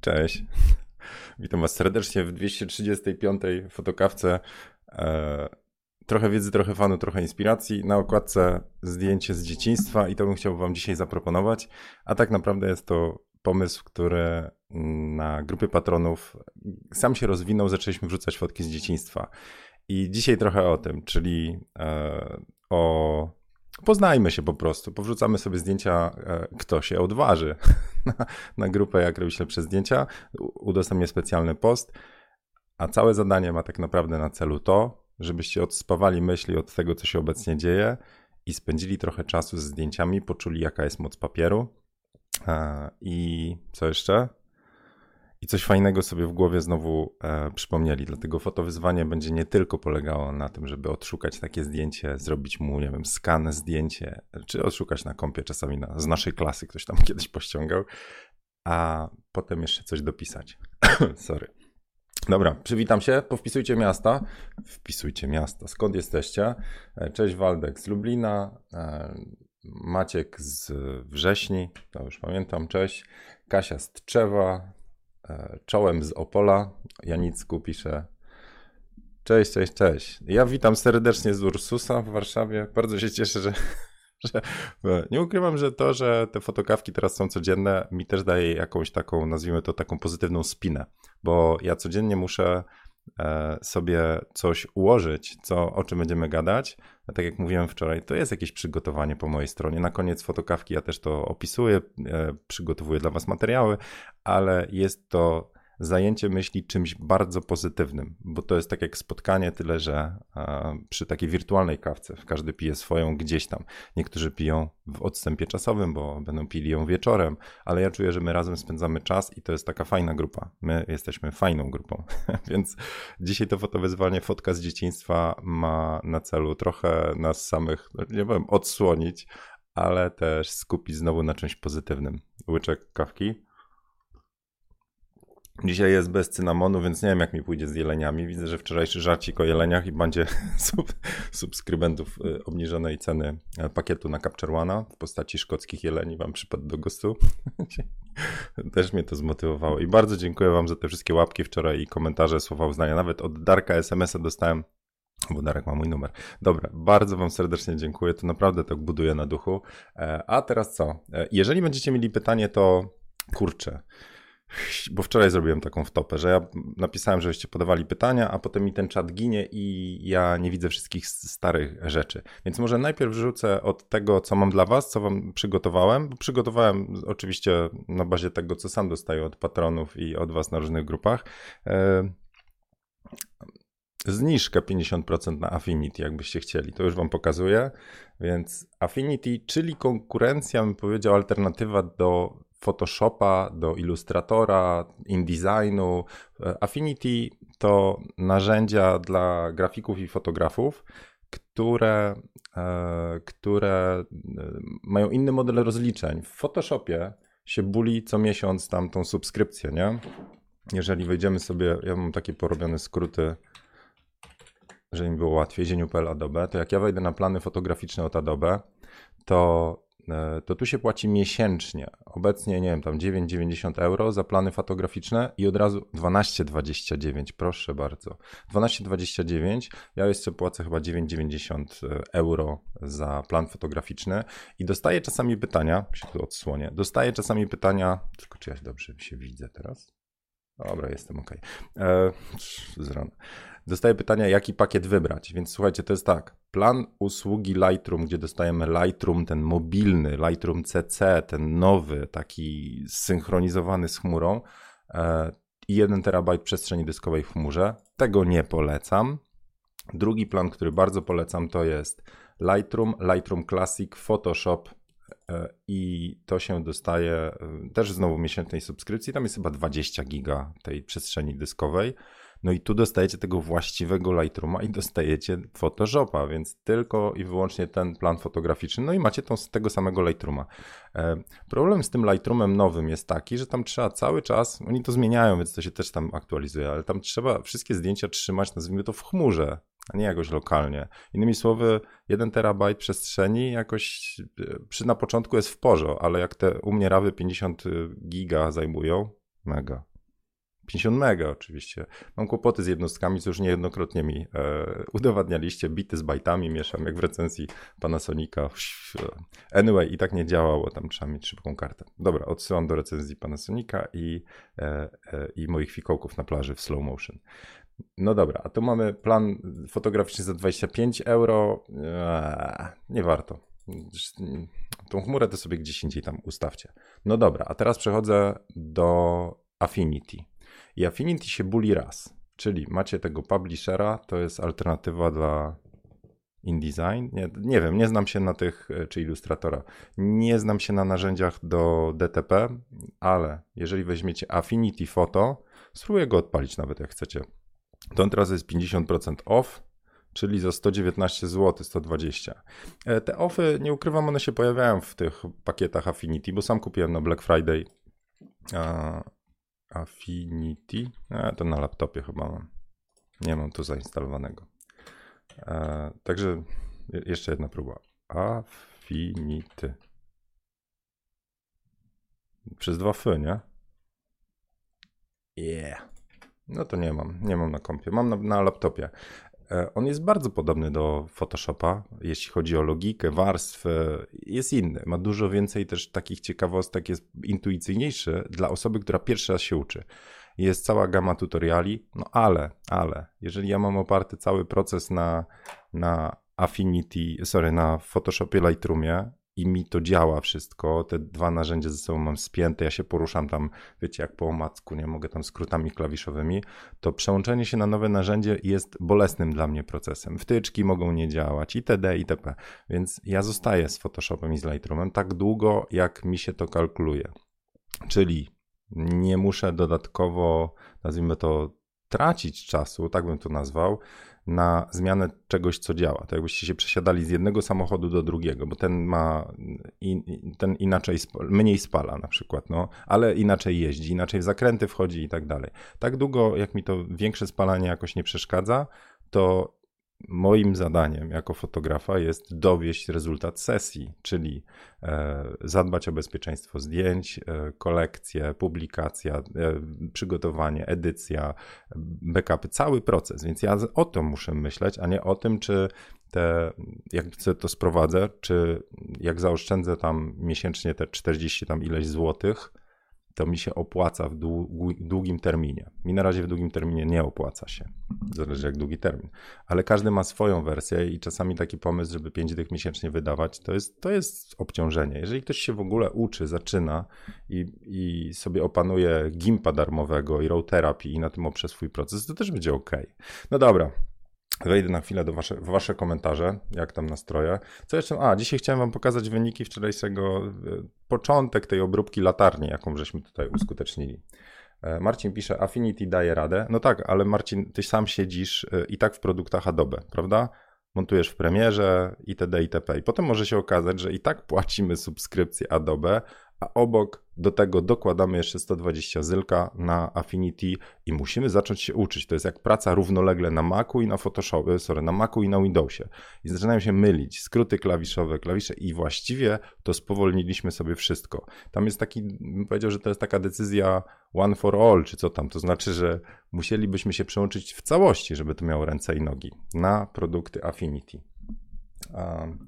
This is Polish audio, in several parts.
Cześć. Witam Was serdecznie w 235. fotokawce. E, trochę wiedzy, trochę fanu, trochę inspiracji. Na okładce zdjęcie z dzieciństwa i to bym chciał Wam dzisiaj zaproponować. A tak naprawdę jest to pomysł, który na grupy patronów sam się rozwinął. Zaczęliśmy wrzucać fotki z dzieciństwa. I dzisiaj trochę o tym, czyli e, o Poznajmy się po prostu, powrzucamy sobie zdjęcia, e, kto się odważy. Na, na grupę, jak robić lepsze zdjęcia, udostępnię specjalny post, a całe zadanie ma tak naprawdę na celu to, żebyście odspawali myśli od tego, co się obecnie dzieje i spędzili trochę czasu z zdjęciami, poczuli jaka jest moc papieru. E, i co jeszcze? I coś fajnego sobie w głowie znowu e, przypomnieli. Dlatego fotowyzwanie będzie nie tylko polegało na tym, żeby odszukać takie zdjęcie, zrobić mu, nie wiem, skan zdjęcie, czy odszukać na kompie czasami na, z naszej klasy, ktoś tam kiedyś pościągał, a potem jeszcze coś dopisać. Sorry. Dobra, przywitam się, powpisujcie miasta. Wpisujcie miasta. Skąd jesteście? E, cześć Waldek z Lublina, e, Maciek z Wrześni, to już pamiętam, cześć. Kasia z Tczewa, E, czołem z Opola. Janicku pisze. Cześć, cześć, cześć. Ja witam serdecznie z Ursusa w Warszawie. Bardzo się cieszę, że, że nie ukrywam, że to, że te fotokawki teraz są codzienne, mi też daje jakąś taką, nazwijmy to taką pozytywną spinę, bo ja codziennie muszę e, sobie coś ułożyć, co, o czym będziemy gadać. A tak jak mówiłem wczoraj, to jest jakieś przygotowanie po mojej stronie. Na koniec fotokawki ja też to opisuję, e, przygotowuję dla Was materiały, ale jest to zajęcie myśli czymś bardzo pozytywnym, bo to jest tak jak spotkanie, tyle że przy takiej wirtualnej kawce każdy pije swoją gdzieś tam. Niektórzy piją w odstępie czasowym, bo będą pili ją wieczorem, ale ja czuję, że my razem spędzamy czas i to jest taka fajna grupa. My jesteśmy fajną grupą, więc dzisiaj to fotowyzwanie fotka z dzieciństwa ma na celu trochę nas samych, nie wiem, odsłonić, ale też skupić znowu na czymś pozytywnym. Łyczek kawki. Dzisiaj jest bez cynamonu, więc nie wiem, jak mi pójdzie z jeleniami. Widzę, że wczorajszy żarcik o jeleniach i bandzie sub, subskrybentów y, obniżonej ceny e, pakietu na Capture One w postaci szkockich jeleni wam przypadł do gustu. Też mnie to zmotywowało. I bardzo dziękuję wam za te wszystkie łapki wczoraj i komentarze, słowa uznania. Nawet od Darka SMS-a dostałem bo Darek ma mój numer. Dobra, bardzo Wam serdecznie dziękuję. To naprawdę tak buduje na duchu. E, a teraz co? E, jeżeli będziecie mieli pytanie, to kurczę bo wczoraj zrobiłem taką wtopę, że ja napisałem, żebyście podawali pytania, a potem mi ten czat ginie i ja nie widzę wszystkich starych rzeczy. Więc może najpierw rzucę od tego, co mam dla was, co wam przygotowałem. Przygotowałem oczywiście na bazie tego, co sam dostaję od patronów i od was na różnych grupach. E, zniżkę 50% na Affinity, jakbyście chcieli. To już Wam pokazuję. Więc Affinity, czyli konkurencja, bym powiedział, alternatywa do Photoshopa, do Illustratora, InDesignu. Affinity to narzędzia dla grafików i fotografów, które, e, które e, mają inny model rozliczeń. W Photoshopie się buli co miesiąc tam tą subskrypcję, nie? Jeżeli wejdziemy sobie, ja mam takie porobione skróty, żeby mi było łatwiej, zieniu.pl Adobe, to jak ja wejdę na plany fotograficzne od Adobe, to E, to tu się płaci miesięcznie. Obecnie, nie wiem, tam 9,90 euro za plany fotograficzne i od razu 12,29, proszę bardzo. 12,29, ja jeszcze płacę chyba 9,90 e, euro za plan fotograficzny i dostaję czasami pytania, się tu odsłonię, dostaję czasami pytania, tylko czy ja dobrze się widzę teraz? Dobra, jestem ok. E, rana. Dostaję pytania, jaki pakiet wybrać. Więc słuchajcie, to jest tak. Plan usługi Lightroom, gdzie dostajemy Lightroom, ten mobilny, Lightroom CC, ten nowy, taki zsynchronizowany z chmurą e, i 1 terabajt przestrzeni dyskowej w chmurze. Tego nie polecam. Drugi plan, który bardzo polecam, to jest Lightroom, Lightroom Classic, Photoshop e, i to się dostaje e, też znowu miesięcznej subskrypcji. Tam jest chyba 20 giga tej przestrzeni dyskowej. No i tu dostajecie tego właściwego Lightrooma i dostajecie Photoshopa, więc tylko i wyłącznie ten plan fotograficzny. No i macie tą, tego samego Lightrooma. E, problem z tym Lightroomem nowym jest taki, że tam trzeba cały czas, oni to zmieniają, więc to się też tam aktualizuje, ale tam trzeba wszystkie zdjęcia trzymać, nazwijmy to w chmurze, a nie jakoś lokalnie. Innymi słowy, 1 terabajt przestrzeni jakoś e, przy na początku jest w porze, ale jak te u mnie rawy 50 giga zajmują, mega. 50 mega oczywiście. Mam kłopoty z jednostkami, co już niejednokrotnie mi e, udowadnialiście. Bity z bajtami mieszam, jak w recenzji Panasonica. Anyway, i tak nie działało, tam trzeba mieć szybką kartę. Dobra, odsyłam do recenzji Panasonica i, e, e, i moich fikołków na plaży w slow motion. No dobra, a tu mamy plan fotograficzny za 25 euro. Eee, nie warto. Tą chmurę to sobie gdzieś indziej tam ustawcie. No dobra, a teraz przechodzę do Affinity. I Affinity się buli raz, czyli macie tego publishera, to jest alternatywa dla InDesign. Nie, nie wiem, nie znam się na tych, e, czy ilustratora. Nie znam się na narzędziach do DTP, ale jeżeli weźmiecie Affinity Photo, spróbuję go odpalić nawet jak chcecie. To on teraz jest 50% off, czyli za 119 zł, 120. Te offy, nie ukrywam, one się pojawiają w tych pakietach Affinity, bo sam kupiłem na Black Friday Affinity. E, to na laptopie chyba mam. Nie mam tu zainstalowanego. E, także jeszcze jedna próba. Affinity. Przez dwa fy, nie? Yeah. No to nie mam, nie mam na kompie. Mam na, na laptopie. E, on jest bardzo podobny do Photoshopa, jeśli chodzi o logikę, warstwę. Jest inny. Ma dużo więcej też takich ciekawostek, jest intuicyjniejszy dla osoby, która pierwszy raz się uczy. Jest cała gama tutoriali, no ale, ale, jeżeli ja mam oparty cały proces na, na Affinity, sorry, na Photoshopie Lightroomie, i mi to działa wszystko. Te dwa narzędzia ze sobą mam spięte, ja się poruszam tam, wiecie, jak po omacku, nie mogę tam skrótami klawiszowymi, to przełączenie się na nowe narzędzie jest bolesnym dla mnie procesem. Wtyczki mogą nie działać itd. itp. Więc ja zostaję z Photoshopem i z Lightroomem tak długo, jak mi się to kalkuluje. Czyli nie muszę dodatkowo, nazwijmy to, tracić czasu, tak bym to nazwał, na zmianę czegoś, co działa. To jakbyście się przesiadali z jednego samochodu do drugiego, bo ten ma in, ten inaczej, mniej spala na przykład, no, ale inaczej jeździ, inaczej w zakręty wchodzi i tak dalej. Tak długo, jak mi to większe spalanie jakoś nie przeszkadza, to moim zadaniem jako fotografa jest dowieść rezultat sesji, czyli e, zadbać o bezpieczeństwo zdjęć, e, kolekcję, publikacja, e, przygotowanie, edycja, backupy, cały proces. Więc ja o tym muszę myśleć, a nie o tym, czy te, jak to sprowadzę, czy jak zaoszczędzę tam miesięcznie te 40 tam ileś złotych, to mi się opłaca w długim terminie. Mi na razie w długim terminie nie opłaca się. Zależy jak długi termin. Ale każdy ma swoją wersję i czasami taki pomysł, żeby 5 dych miesięcznie wydawać, to jest, to jest obciążenie. Jeżeli ktoś się w ogóle uczy, zaczyna i, i sobie opanuje gimpa darmowego i row therapy i na tym oprze swój proces, to też będzie ok. No dobra, Wejdę na chwilę do wasze, w wasze komentarze, jak tam nastroje. Co jeszcze? A, dzisiaj chciałem wam pokazać wyniki wczorajszego, e, początek tej obróbki latarni, jaką żeśmy tutaj uskutecznili. E, Marcin pisze, Affinity daje radę. No tak, ale Marcin, ty sam siedzisz e, i tak w produktach Adobe, prawda? Montujesz w Premierze itd. itp. I potem może się okazać, że i tak płacimy subskrypcję Adobe, a obok do tego dokładamy jeszcze 120 zylka na Affinity i musimy zacząć się uczyć. To jest jak praca równolegle na Macu i na Photoshopie, sorry, na Macu i na Windowsie. I zaczynają się mylić skróty klawiszowe, klawisze i właściwie to spowolniliśmy sobie wszystko. Tam jest taki, bym powiedział, że to jest taka decyzja one for all, czy co tam. To znaczy, że musielibyśmy się przełączyć w całości, żeby to miało ręce i nogi na produkty Affinity. Um,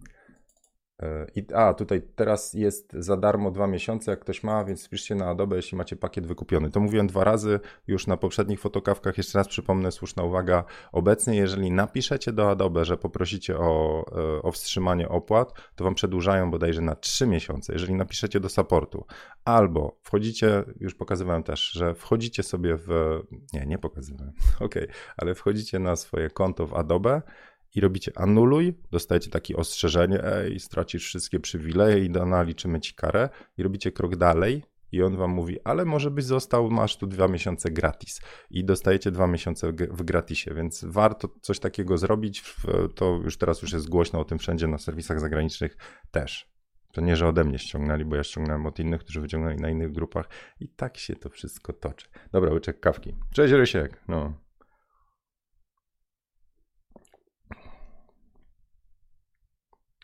I, a, tutaj teraz jest za darmo dwa miesiące, jak ktoś ma, więc wpiszcie na Adobe, jeśli macie pakiet wykupiony. To mówiłem dwa razy już na poprzednich fotokawkach. Jeszcze raz przypomnę, słuszna uwaga. Obecnie, jeżeli napiszecie do Adobe, że poprosicie o, e, o wstrzymanie opłat, to wam przedłużają bodajże na trzy miesiące. Jeżeli napiszecie do supportu albo wchodzicie, już pokazywałem też, że wchodzicie sobie w. Nie, nie pokazywałem. ok, ale wchodzicie na swoje konto w Adobe i robicie anuluj, dostajecie takie ostrzeżenie, ej, stracisz wszystkie przywileje i naliczymy ci karę i robicie krok dalej i on wam mówi, ale może byś został, masz tu dwa miesiące gratis i dostajecie dwa miesiące w gratisie, więc warto coś takiego zrobić, to już teraz już jest głośno o tym wszędzie na serwisach zagranicznych też. To nie, że ode mnie ściągnęli, bo ja ściągnąłem od innych, którzy wyciągnęli na innych grupach i tak się to wszystko toczy. Dobra, łyczek kawki. Cześć Rysiek, no.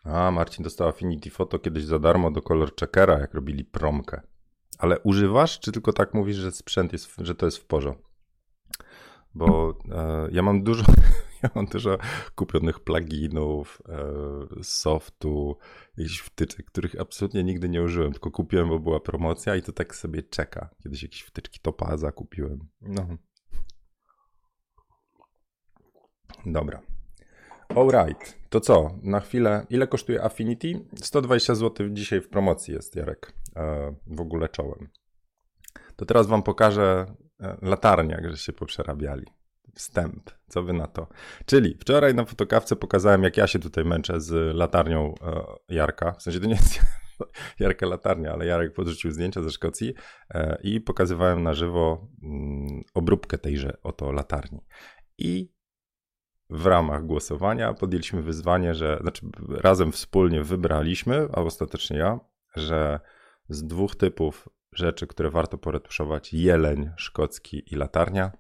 A, Marcin dostał Affinity Photo kiedyś za darmo do Color Checkera, jak robili promkę. Ale używasz, czy tylko tak mówisz, że sprzęt jest, że to jest w porządku? Bo e, ja mam dużo, ja mam dużo kupionych pluginów, e, softu, jakichś wtyczek, których absolutnie nigdy nie użyłem, tylko kupiłem, bo była promocja i to tak sobie czeka. Kiedyś jakieś wtyczki Topaza kupiłem. No. Dobra. Alright, to co? Na chwilę. Ile kosztuje Affinity? 120 zł dzisiaj w promocji jest, Jarek. E, w ogóle czołem. To teraz Wam pokażę e, latarnię, jak się poprzerabiali. Wstęp, co wy na to? Czyli wczoraj na fotokawce pokazałem, jak ja się tutaj męczę z latarnią e, Jarka. W sensie to nie jest Jarka latarnia, ale Jarek podrzucił zdjęcia ze Szkocji i pokazywałem na żywo mm, obróbkę tejże oto latarni. I w ramach głosowania podjęliśmy wyzwanie, że znaczy razem wspólnie wybraliśmy, a ostatecznie ja, że z dwóch typów rzeczy, które warto poretuszować, jeleń szkocki i latarnia,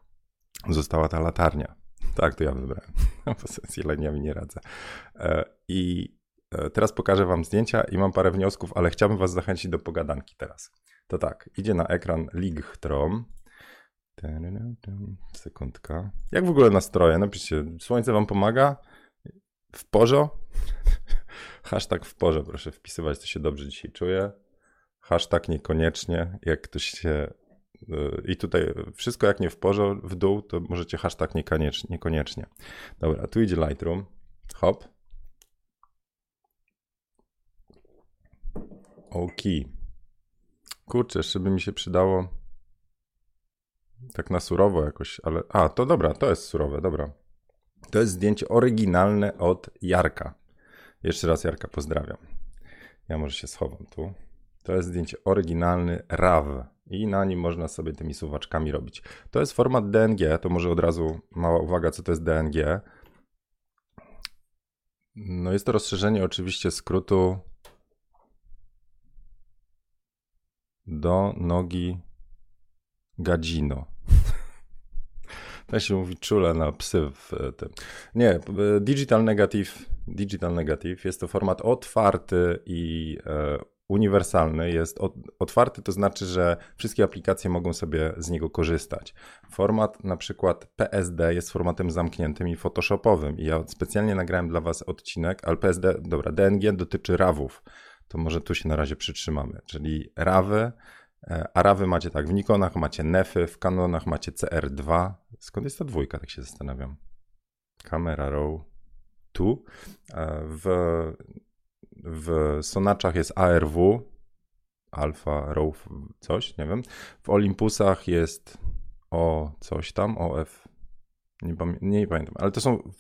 została ta latarnia. Tak, to ja wybrałem, bo z jeleniami nie radzę. E, I e, teraz pokażę wam zdjęcia i mam parę wniosków, ale chciałbym was zachęcić do pogadanki teraz. To tak, idzie na ekran Lightrom, Sekundka. Jak w ogóle nastroje? Napiszcie, słońce wam pomaga? W porze? Hashtag w porze, proszę wpisywać, to się dobrze dzisiaj czuję. Hashtag niekoniecznie, jak ktoś się... Y, I tutaj wszystko jak nie w porze, w dół, to możecie hashtag niekoniecznie. Dobra, tu idzie Lightroom. Hop. OK. Kurczę, jeszcze by mi się przydało tak na surowo jakoś, ale. A, to dobra, to jest surowe, dobra. To jest zdjęcie oryginalne od Jarka. Jeszcze raz Jarka pozdrawiam. Ja może się schowam tu. To jest zdjęcie oryginalny RAW i na nim można sobie tymi suwaczkami robić. To jest format DNG, to może od razu mała uwaga, co to jest DNG. No jest to rozszerzenie oczywiście skrótu do nogi Gadzino. To się mówi czule na psy w tym. Nie, Digital Negative, Digital Negative jest to format otwarty i e, uniwersalny. Jest otwarty, to znaczy, że wszystkie aplikacje mogą sobie z niego korzystać. Format na przykład PSD jest formatem zamkniętym i photoshopowym. I ja specjalnie nagrałem dla Was odcinek, ale PSD, dobra, DNG dotyczy RAWów. To może tu się na razie przytrzymamy. Czyli RAWy Arawy macie tak, w Nikonach macie Nefy, w Canonach macie CR2. Skąd jest ta dwójka, tak się zastanawiam. Camera Raw tu. E, w, w Sonaczach jest ARW, Alpha Raw coś, nie wiem. W Olympusach jest o coś tam, OF, nie, nie pamiętam, ale to są,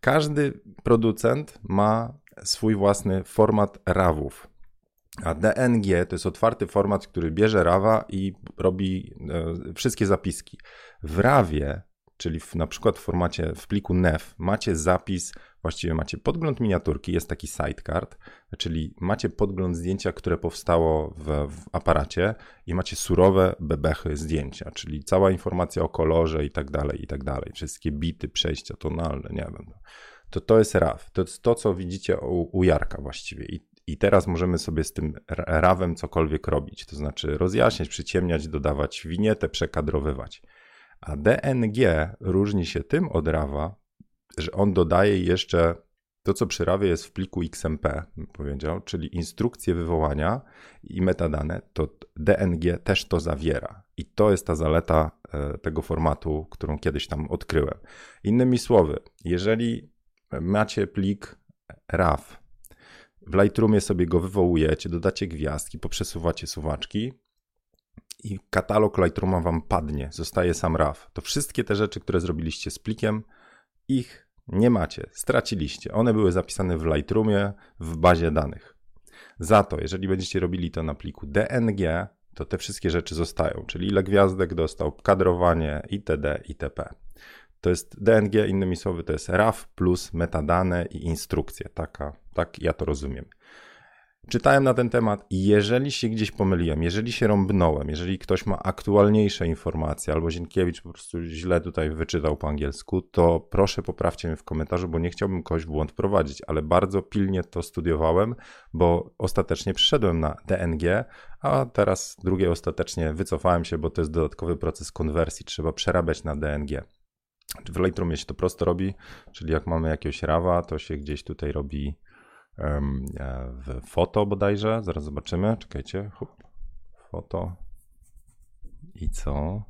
każdy producent ma swój własny format RAWów. A DNG to jest otwarty format, który bierze RAWa i robi e, wszystkie zapiski. W RAWie, czyli w, na przykład w formacie, w pliku NEF, macie zapis, właściwie macie podgląd miniaturki, jest taki sidecard, czyli macie podgląd zdjęcia, które powstało w, w aparacie i macie surowe bebechy zdjęcia, czyli cała informacja o kolorze i tak dalej, i tak dalej. Wszystkie bity, przejścia tonalne, nie wiem. To to jest RAW. To jest to, co widzicie u, u Jarka właściwie. I i teraz możemy sobie z tym rawem cokolwiek robić, to znaczy rozjaśniać, przyciemniać, dodawać winietę, przekadrowywać. A DNG różni się tym od rawa, że on dodaje jeszcze to, co przy rawie jest w pliku XMP, powiedział, czyli instrukcje wywołania i metadane, to DNG też to zawiera. I to jest ta zaleta e, tego formatu, którą kiedyś tam odkryłem. Innymi słowy, jeżeli macie plik RAW, w Lightroomie sobie go wywołujecie, dodacie gwiazdki, poprzesuwacie suwaczki i katalog Lightrooma wam padnie, zostaje sam RAW. To wszystkie te rzeczy, które zrobiliście z plikiem, ich nie macie, straciliście. One były zapisane w Lightroomie w bazie danych. Za to, jeżeli będziecie robili to na pliku DNG, to te wszystkie rzeczy zostają, czyli ile gwiazdek dostał, kadrowanie itd. itp. To jest DNG, innymi słowy, to jest RAW plus metadane i instrukcje. Taka, tak ja to rozumiem. czytałem na ten temat jeżeli się gdzieś pomyliłem, jeżeli się rąbnąłem, jeżeli ktoś ma aktualniejsze informacje, albo Zienkiewicz po prostu źle tutaj wyczytał po angielsku, to proszę poprawcie mnie w komentarzu, bo nie chciałbym kogoś w błąd prowadzić, ale bardzo pilnie to studiowałem, bo ostatecznie przyszedłem na DNG, a teraz drugie ostatecznie wycofałem się, bo to jest dodatkowy proces konwersji, trzeba przerabiać na DNG. W Lightroomie się to prosto robi, czyli jak mamy jakiegoś rawa, to się gdzieś tutaj robi w foto bodajże. Zaraz zobaczymy. Czekajcie. Hop. Foto. I co?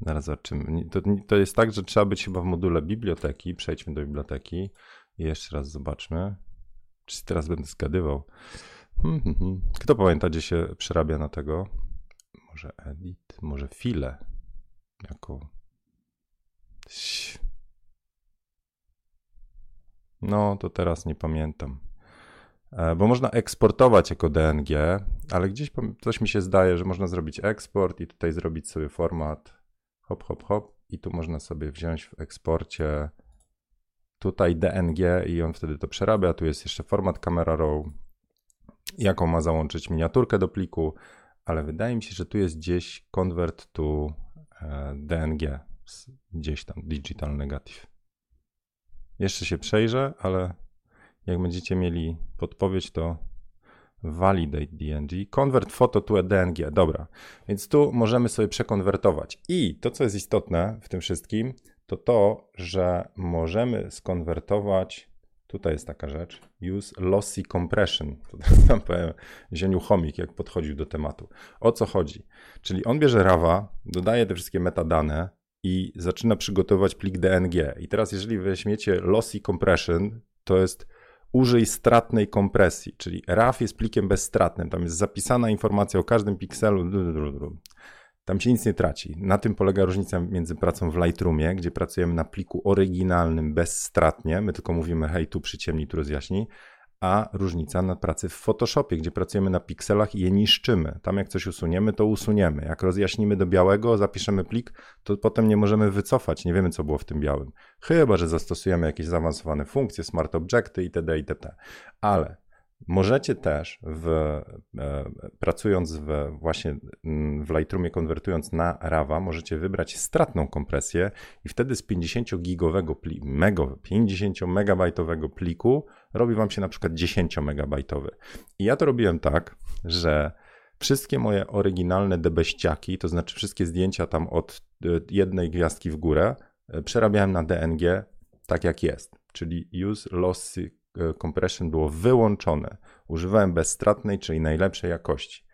Zaraz zobaczymy. To, to jest tak, że trzeba być chyba w module biblioteki. Przejdźmy do biblioteki i jeszcze raz zobaczmy. Czy teraz będę zgadywał? Hmm, hmm, hmm. Kto pamięta, gdzie się przerabia na tego? Może edit, może file. Jako. No, to teraz nie pamiętam. E, bo można eksportować jako DNG, ale gdzieś coś mi się zdaje, że można zrobić eksport i tutaj zrobić sobie format hop, hop, hop i tu można sobie wziąć w eksporcie tutaj DNG i on wtedy to przerabia. Tu jest jeszcze format camera raw, jaką ma załączyć miniaturkę do pliku, ale wydaje mi się, że tu jest gdzieś convert to e, DNG, gdzieś tam digital negative. Jeszcze się przejrzę, ale jak będziecie mieli podpowiedź, to validate DNG. Convert photo to DNG. Dobra, więc tu możemy sobie przekonwertować. I to, co jest istotne w tym wszystkim, to to, że możemy skonwertować. Tutaj jest taka rzecz. Use lossy compression. To tam powiem Zieniu Chomik, jak podchodził do tematu. O co chodzi? Czyli on bierze rawa, dodaje te wszystkie metadane, i zaczyna przygotować plik DNG. I teraz, jeżeli weźmiecie lossy compression, to jest użyj stratnej kompresji, czyli RAW jest plikiem bezstratnym. Tam jest zapisana informacja o każdym pikselu. Tam się nic nie traci. Na tym polega różnica między pracą w Lightroomie, gdzie pracujemy na pliku oryginalnym bezstratnie. My tylko mówimy, hej, tu przyciemnij, tu rozjaśnij, a różnica na pracy w Photoshopie, gdzie pracujemy na pikselach i je niszczymy. Tam jak coś usuniemy, to usuniemy. Jak rozjaśnimy do białego, zapiszemy plik, to potem nie możemy wycofać, nie wiemy co było w tym białym. Chyba, że zastosujemy jakieś zaawansowane funkcje, smart objecty itd. itd. Ale Możecie też, w, e, pracując w, właśnie mm, w Lightroomie, konwertując na RAWa, możecie wybrać stratną kompresję i wtedy z 50-gigowego, mega, 50 megabajtowego pliku robi wam się na przykład 10 megabajtowy. I ja to robiłem tak, że wszystkie moje oryginalne debeściaki, to znaczy wszystkie zdjęcia tam od e, jednej gwiazdki w górę, e, przerabiałem na DNG tak jak jest, czyli use lossy compression było wyłączone. Używałem bezstratnej, czyli najlepszej jakości.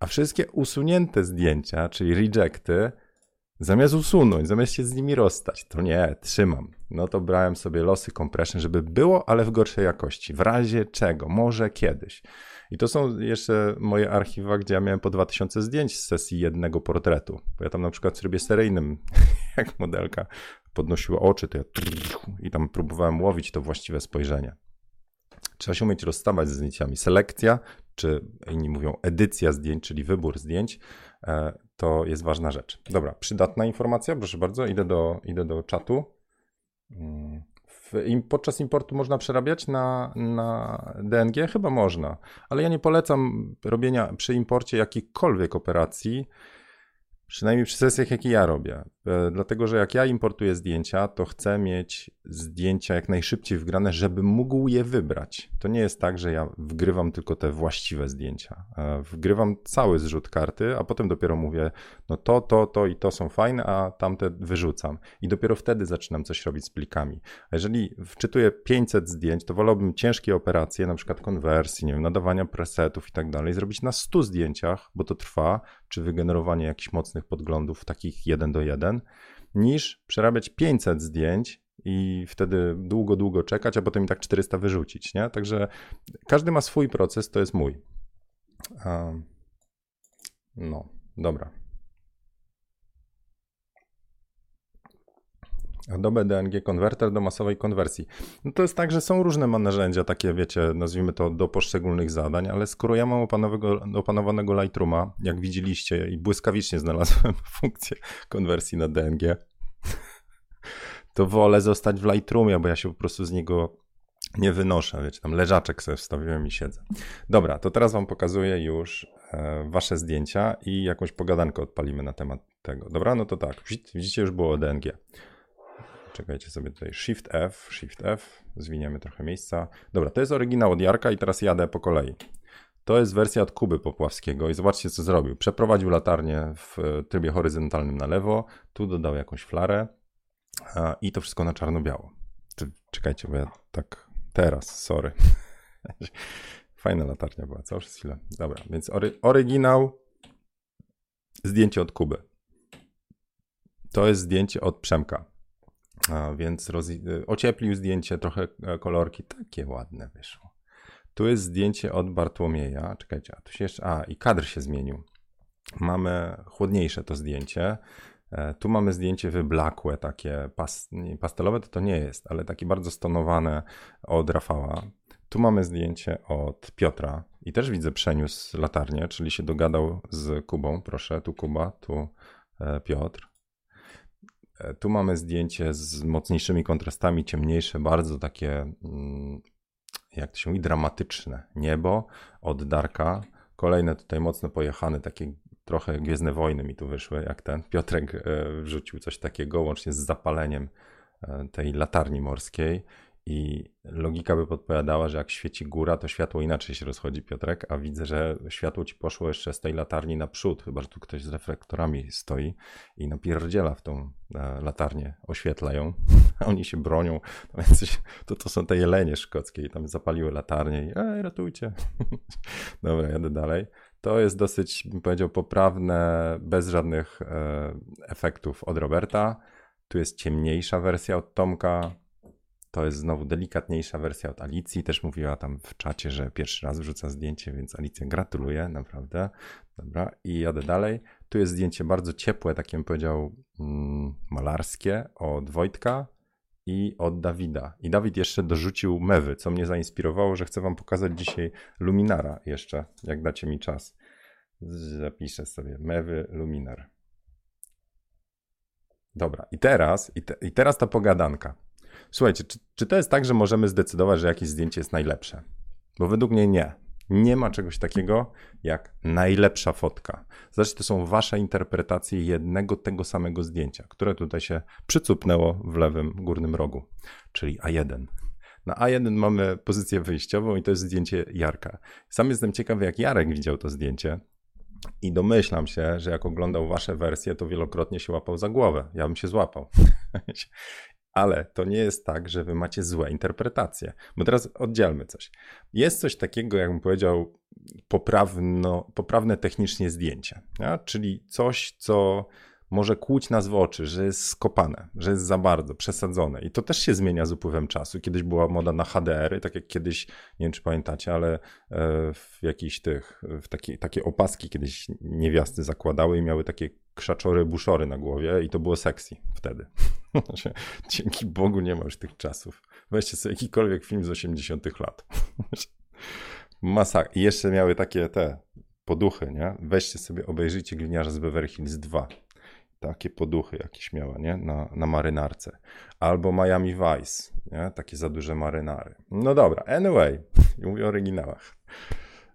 A wszystkie usunięte zdjęcia, czyli rejecty, zamiast usunąć, zamiast się z nimi rozstać, to nie, trzymam. No to brałem sobie losy compression, żeby było, ale w gorszej jakości. W razie czego, może kiedyś. I to są jeszcze moje archiwa, gdzie ja miałem po 2000 zdjęć z sesji jednego portretu. Bo ja tam na przykład w trybie seryjnym, jak modelka podnosiła oczy, to ja i tam próbowałem łowić to właściwe spojrzenie. Trzeba się umieć rozstawać z zdjęciami. Selekcja, czy inni mówią edycja zdjęć, czyli wybór zdjęć, e, to jest ważna rzecz. Dobra, przydatna informacja, proszę bardzo, idę do, idę do czatu. Mm, w, podczas importu można przerabiać na, na DNG? Chyba można, ale ja nie polecam robienia przy imporcie jakichkolwiek operacji Przynajmniej przy sesjach, jakie ja robię. E, dlatego, że jak ja importuję zdjęcia, to chcę mieć zdjęcia jak najszybciej wgrane, żeby mógł je wybrać. To nie jest tak, że ja wgrywam tylko te właściwe zdjęcia. E, wgrywam cały zrzut karty, a potem dopiero mówię, no to, to, to i to są fajne, a tamte wyrzucam. I dopiero wtedy zaczynam coś robić z plikami. A jeżeli wczytuję 500 zdjęć, to wolałbym ciężkie operacje, na przykład konwersji, nie wiem, nadawania presetów i tak dalej, zrobić na 100 zdjęciach, bo to trwa, czy wygenerowanie jakichś mocnych podglądów, takich jeden do jeden, niż przerabiać 500 zdjęć i wtedy długo, długo czekać, a potem i tak 400 wyrzucić, nie? Także każdy ma swój proces, to jest mój. No, dobra. Adobe DNG Converter do masowej konwersji. No to jest tak, że są różne narzędzia, takie wiecie, nazwijmy to do poszczególnych zadań, ale skoro ja mam opanowanego Lightrooma, jak widzieliście i błyskawicznie znalazłem funkcję konwersji na DNG, to wolę zostać w Lightroomie, bo ja się po prostu z niego nie wynoszę, wiecie, tam leżaczek sobie wstawiłem i siedzę. Dobra, to teraz wam pokazuję już e, wasze zdjęcia i jakąś pogadankę odpalimy na temat tego. Dobra, no to tak, widzicie, już było DNG. Czekajcie sobie tutaj, Shift F, Shift F, zwiniemy trochę miejsca. Dobra, to jest oryginał od Jarka i teraz jadę po kolei. To jest wersja od Kuby Popławskiego i zobaczcie co zrobił. Przeprowadził latarnię w trybie horyzontalnym na lewo, tu dodał jakąś flarę i to wszystko na czarno-biało. Czekajcie, bo ja tak teraz, sorry. Fajna latarnia była, co? Przez chwilę. Dobra, więc ory, oryginał, zdjęcie od Kuby. To jest zdjęcie od Przemka. A więc roz... ocieplił zdjęcie, trochę e, kolorki, takie ładne wyszło. Tu jest zdjęcie od Bartłomieja. Czekajcie, a tu się jeszcze. A, i kadr się zmienił. Mamy chłodniejsze to zdjęcie. E, tu mamy zdjęcie wyblakłe, takie pas, pastelowe to to nie jest, ale takie bardzo stonowane od Rafała. Tu mamy zdjęcie od Piotra i też widzę przeniósł latarnię, czyli się dogadał z Kubą. Proszę, tu Kuba, tu e, Piotr. E, tu mamy zdjęcie z mocniejszymi kontrastami, ciemniejsze, bardzo takie, mm, jak to się mówi, dramatyczne. Niebo od Darka. Kolejne tutaj mocno pojechane, takie trochę Gwiezdne Wojny mi tu wyszły, jak ten Piotrek e, wrzucił coś takiego, łącznie z zapaleniem e, tej latarni morskiej. I logika by podpowiadała, że jak świeci góra, to światło inaczej się rozchodzi, Piotrek, a widzę, że światło ci poszło jeszcze z tej latarni na przód, chyba że tu ktoś z reflektorami stoi i napierdziela w tą e, latarnię, oświetla ją, a oni się bronią, no więc to, to są te jelenie szkockie i tam zapaliły latarnię i ej, ratujcie. Dobra, jadę dalej. To jest dosyć, bym powiedział, poprawne, bez żadnych e, efektów od Roberta. Tu jest ciemniejsza wersja od Tomka, to jest znowu delikatniejsza wersja od Alicji. Też mówiła tam w czacie, że pierwszy raz wrzuca zdjęcie, więc Alicja gratuluję, naprawdę. Dobra, i jadę dalej. Tu jest zdjęcie bardzo ciepłe, takie bym powiedział mm, malarskie od Wojtka i od Dawida. I Dawid jeszcze dorzucił mewy, co mnie zainspirowało, że chcę wam pokazać dzisiaj Luminara jeszcze, jak dacie mi czas. Zapiszę sobie mewy Luminar. Dobra, i teraz, i, te, i teraz ta pogadanka. Słuchajcie, czy, czy to jest tak, że możemy zdecydować, że jakieś zdjęcie jest najlepsze? Bo według mnie nie. Nie ma czegoś takiego jak najlepsza fotka. Znaczy, to są wasze interpretacje jednego tego samego zdjęcia, które tutaj się przycupnęło w lewym górnym rogu, czyli A1. Na A1 mamy pozycję wyjściową i to jest zdjęcie Jarka. Sam jestem ciekawy, jak Jarek widział to zdjęcie. I domyślam się, że jak oglądał wasze wersje, to wielokrotnie się łapał za głowę. Ja bym się złapał. Ale to nie jest tak, że wy macie złe interpretacje. Bo teraz oddzielmy coś. Jest coś takiego, jakbym powiedział, poprawno, poprawne technicznie zdjęcie, ja? czyli coś, co może kłuć nas w oczy, że jest skopane, że jest za bardzo, przesadzone. I to też się zmienia z upływem czasu. Kiedyś była moda na HDR-y, tak jak kiedyś, nie wiem czy pamiętacie, ale e, w jakichś tych, w takie, takie opaski kiedyś niewiasty zakładały i miały takie krzaczory, buszory na głowie i to było sexy wtedy. Dzięki Bogu nie ma już tych czasów. Weźcie sobie jakikolwiek film z 80 lat. Masa. I jeszcze miały takie te poduchy, nie? Weźcie sobie, obejrzyjcie Gliniarza z Beverly Hills 2 takie poduchy jakieś miała, nie? Na, na marynarce. Albo Miami Vice, nie? Takie za duże marynary. No dobra, anyway, mówię o oryginałach.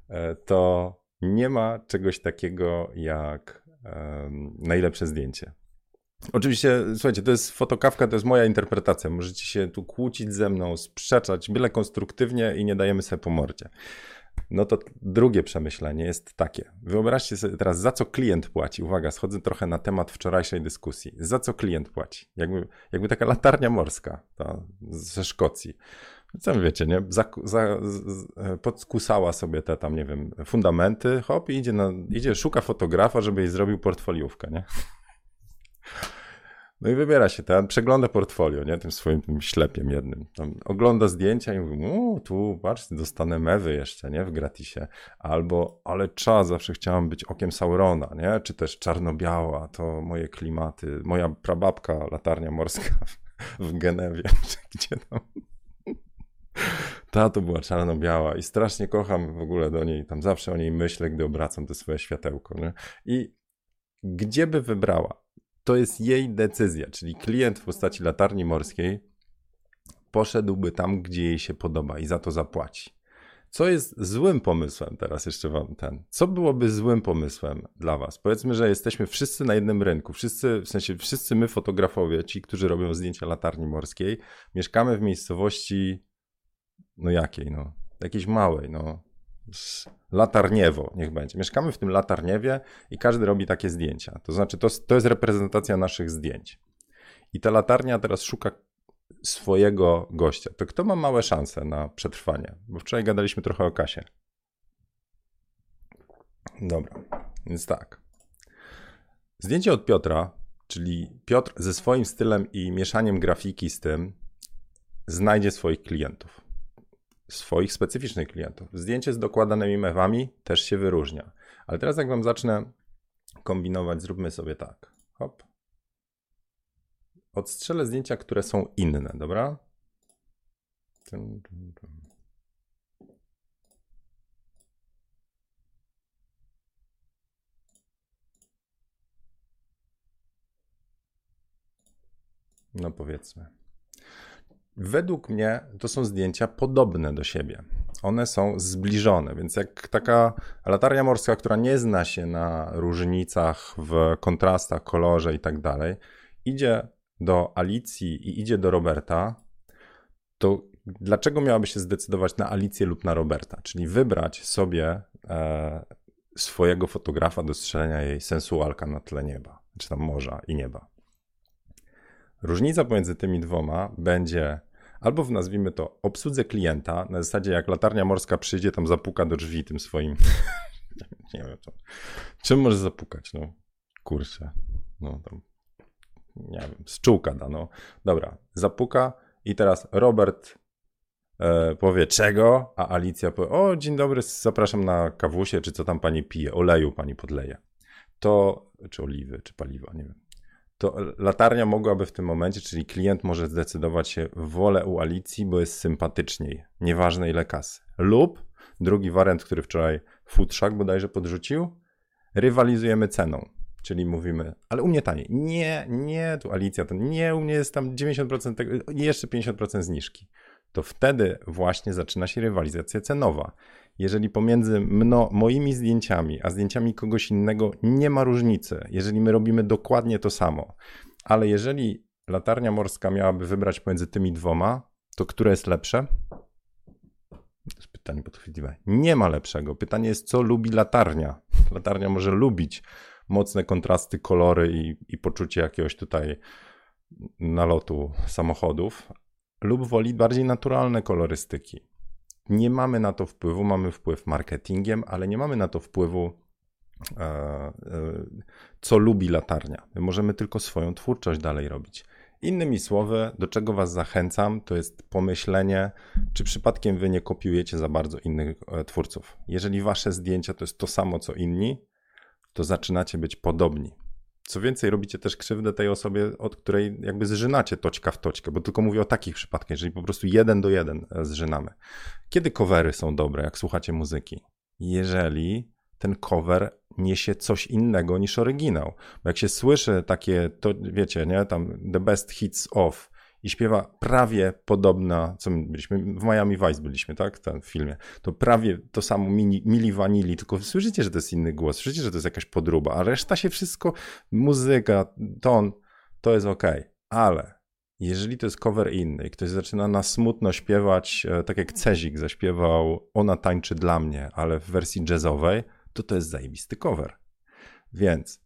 E, to nie ma czegoś takiego jak najlepsze zdjęcie. Oczywiście, słuchajcie, to jest fotokawka, to jest moja interpretacja. Możecie się tu kłócić ze mną, sprzeczać, byle konstruktywnie i nie dajemy sobie po mordzie. No to drugie przemyślenie jest takie. Wyobraźcie sobie teraz, za co klient płaci. Uwaga, schodzę trochę na temat wczorajszej dyskusji. Za co klient płaci? Jakby, jakby taka latarnia morska to, ze Szkocji. Co wiecie, nie? Za, za, podkusała sobie te tam, nie wiem, fundamenty, hop, i idzie, na, idzie, szuka fotografa, żeby jej zrobił portfoliówkę, nie? No i wybiera się ten, przegląda portfolio, nie? Tym swoim tym ślepiem jednym. Tam ogląda zdjęcia i mówi, o, tu patrz, dostanę mewy jeszcze, nie? W gratisie. Albo, ale czas, zawsze chciałam być okiem Saurona, nie? Czy też czarno-biała, to moje klimaty. Moja prababka, latarnia morska w Genewie, czy gdzie tam. Ta to była czarno-biała i strasznie kocham w ogóle do niej, tam zawsze o niej myślę, gdy obracam to swoje światełko, nie? I gdzie by wybrała? to jest jej decyzja, czyli klient w postaci latarni morskiej poszedłby tam, gdzie jej się podoba i za to zapłaci. Co jest złym pomysłem, teraz jeszcze wam ten. Co byłoby złym pomysłem dla was? Powiedzmy, że jesteśmy wszyscy na jednym rynku. Wszyscy, w sensie wszyscy my fotografowie, ci, którzy robią zdjęcia latarni morskiej, mieszkamy w miejscowości, no jakiej, no, jakiejś małej, no, latarniewo niech będzie. Mieszkamy w tym latarniewie i każdy robi takie zdjęcia. To znaczy, to, to jest reprezentacja naszych zdjęć. I ta latarnia teraz szuka swojego gościa, to kto ma małe szanse na przetrwanie? Bo wczoraj gadaliśmy trochę o kasie. Dobra, więc tak. Zdjęcie od Piotra, czyli Piotr ze swoim stylem i mieszaniem grafiki z tym, znajdzie swoich klientów. Swoich specyficznych klientów. Zdjęcie z dokładanymi mewami też się wyróżnia. Ale teraz, jak wam zacznę kombinować, zróbmy sobie tak. Hop. Odstrzelę zdjęcia, które są inne, dobra? No powiedzmy. Według mnie to są zdjęcia podobne do siebie. One są zbliżone, więc jak taka latarnia morska, która nie zna się na różnicach w kontrastach, kolorze i tak dalej, idzie do Alicji i idzie do Roberta, to dlaczego miałaby się zdecydować na Alicję lub na Roberta? Czyli wybrać sobie e, swojego fotografa do strzelenia jej sensualka na tle nieba, czy tam morza i nieba. Różnica pomiędzy tymi dwoma będzie albo w nazwijmy to obsłudze klienta, na zasadzie jak latarnia morska przyjdzie, tam zapuka do drzwi tym swoim. nie wiem, to... czym może zapukać? No, kurczę. No, tam nie wiem, szczółka da, no. Dobra, zapuka i teraz Robert e, powie czego, a Alicja powie, o dzień dobry, zapraszam na kawusie, czy co tam pani pije, oleju pani podleje. To, czy oliwy, czy paliwa, nie wiem. To latarnia mogłaby w tym momencie, czyli klient może zdecydować się wolę u Alicji, bo jest sympatyczniej, nieważne ile kasy. Lub drugi wariant, który wczoraj Futrzak bodajże podrzucił, rywalizujemy ceną Czyli mówimy, ale u mnie taniej. Nie, nie, tu Alicja, to nie, u mnie jest tam 90% tego, jeszcze 50% zniżki. To wtedy właśnie zaczyna się rywalizacja cenowa. Jeżeli pomiędzy mno, moimi zdjęciami, a zdjęciami kogoś innego nie ma różnicy, jeżeli my robimy dokładnie to samo, ale jeżeli latarnia morska miałaby wybrać pomiędzy tymi dwoma, to które jest lepsze? To jest pytanie podchwytliwe. Nie ma lepszego. Pytanie jest, co lubi latarnia. Latarnia może lubić mocne kontrasty, kolory i, i poczucie jakiegoś tutaj nalotu samochodów, lub woli bardziej naturalne kolorystyki. Nie mamy na to wpływu, mamy wpływ marketingiem, ale nie mamy na to wpływu, e, e, co lubi latarnia. My możemy tylko swoją twórczość dalej robić. Innymi słowy, do czego Was zachęcam, to jest pomyślenie, czy przypadkiem Wy nie kopiujecie za bardzo innych e, twórców. Jeżeli Wasze zdjęcia to jest to samo co inni, to zaczynacie być podobni. Co więcej, robicie też krzywdę tej osobie, od której jakby zżynacie toczka w toczkę, bo tylko mówię o takich przypadkach, jeżeli po prostu jeden do jeden e, zżynamy. Kiedy covery są dobre, jak słuchacie muzyki? Jeżeli ten cover niesie coś innego niż oryginał. Bo jak się słyszy takie, to wiecie, nie, tam the best hits of, i śpiewa prawie podobna, co my byliśmy, w Miami Vice byliśmy, tak, w filmie, to prawie to samo mini, Mili Vanilli, tylko słyszycie, że to jest inny głos, słyszycie, że to jest jakaś podróba, a reszta się wszystko, muzyka, ton, to jest ok, ale jeżeli to jest cover inny i ktoś zaczyna na smutno śpiewać, e, tak jak Cezik zaśpiewał Ona tańczy dla mnie, ale w wersji jazzowej, to to jest zajebisty cover. Więc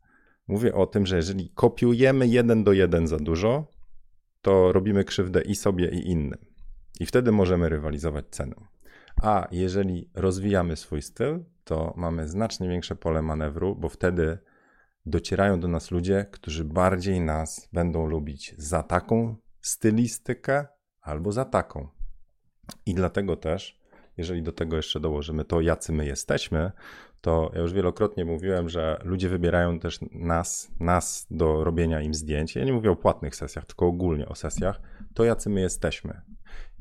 mówię o tym, że jeżeli kopiujemy jeden do jeden za dużo, to robimy krzywdę i sobie, i innym. I wtedy możemy rywalizować ceną. A jeżeli rozwijamy swój styl, to mamy znacznie większe pole manewru, bo wtedy docierają do nas ludzie, którzy bardziej nas będą lubić za taką stylistykę albo za taką. I dlatego też, jeżeli do tego jeszcze dołożymy to, jacy my jesteśmy, to ja już wielokrotnie mówiłem, że ludzie wybierają też nas, nas do robienia im zdjęć. Ja nie mówię o płatnych sesjach, tylko ogólnie o sesjach, to jacy my jesteśmy.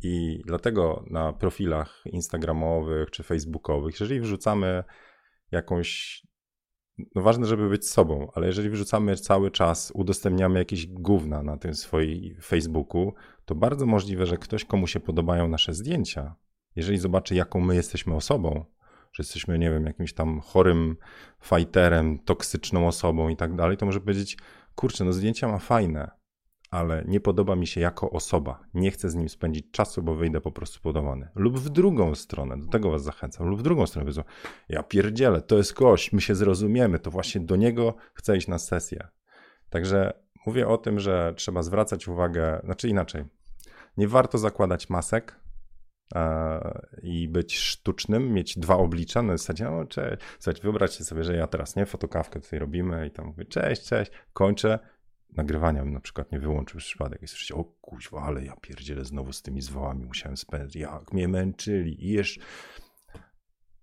I dlatego na profilach instagramowych czy facebookowych, jeżeli wrzucamy jakąś no ważne, żeby być sobą, ale jeżeli wyrzucamy cały czas, udostępniamy jakieś gówna na tym swoim Facebooku, to bardzo możliwe, że ktoś, komu się podobają nasze zdjęcia, jeżeli zobaczy, jaką my jesteśmy osobą, że jesteśmy, nie wiem, jakimś tam chorym fighterem, toksyczną osobą i tak dalej, to może powiedzieć, kurczę, no zdjęcia ma fajne, ale nie podoba mi się jako osoba. Nie chcę z nim spędzić czasu, bo wyjdę po prostu podawany. Lub w drugą stronę, do tego was zachęcam, lub w drugą stronę powiedzą, ja pierdzielę, to jest gość, my się zrozumiemy, to właśnie do niego chcę iść na sesję. Także mówię o tym, że trzeba zwracać uwagę, znaczy inaczej, nie warto zakładać masek, i być sztucznym, mieć dwa oblicza na zasadzie, no cześć, słuchajcie, wyobraźcie sobie, że ja teraz, nie, fotokawkę tutaj robimy i tam mówię, cześć, cześć, kończę, nagrywania na przykład nie wyłączył przypadek i słyszycie, o kuźwa, ale ja pierdzielę znowu z tymi zwałami musiałem spędzić, jak mnie męczyli i jeszcze...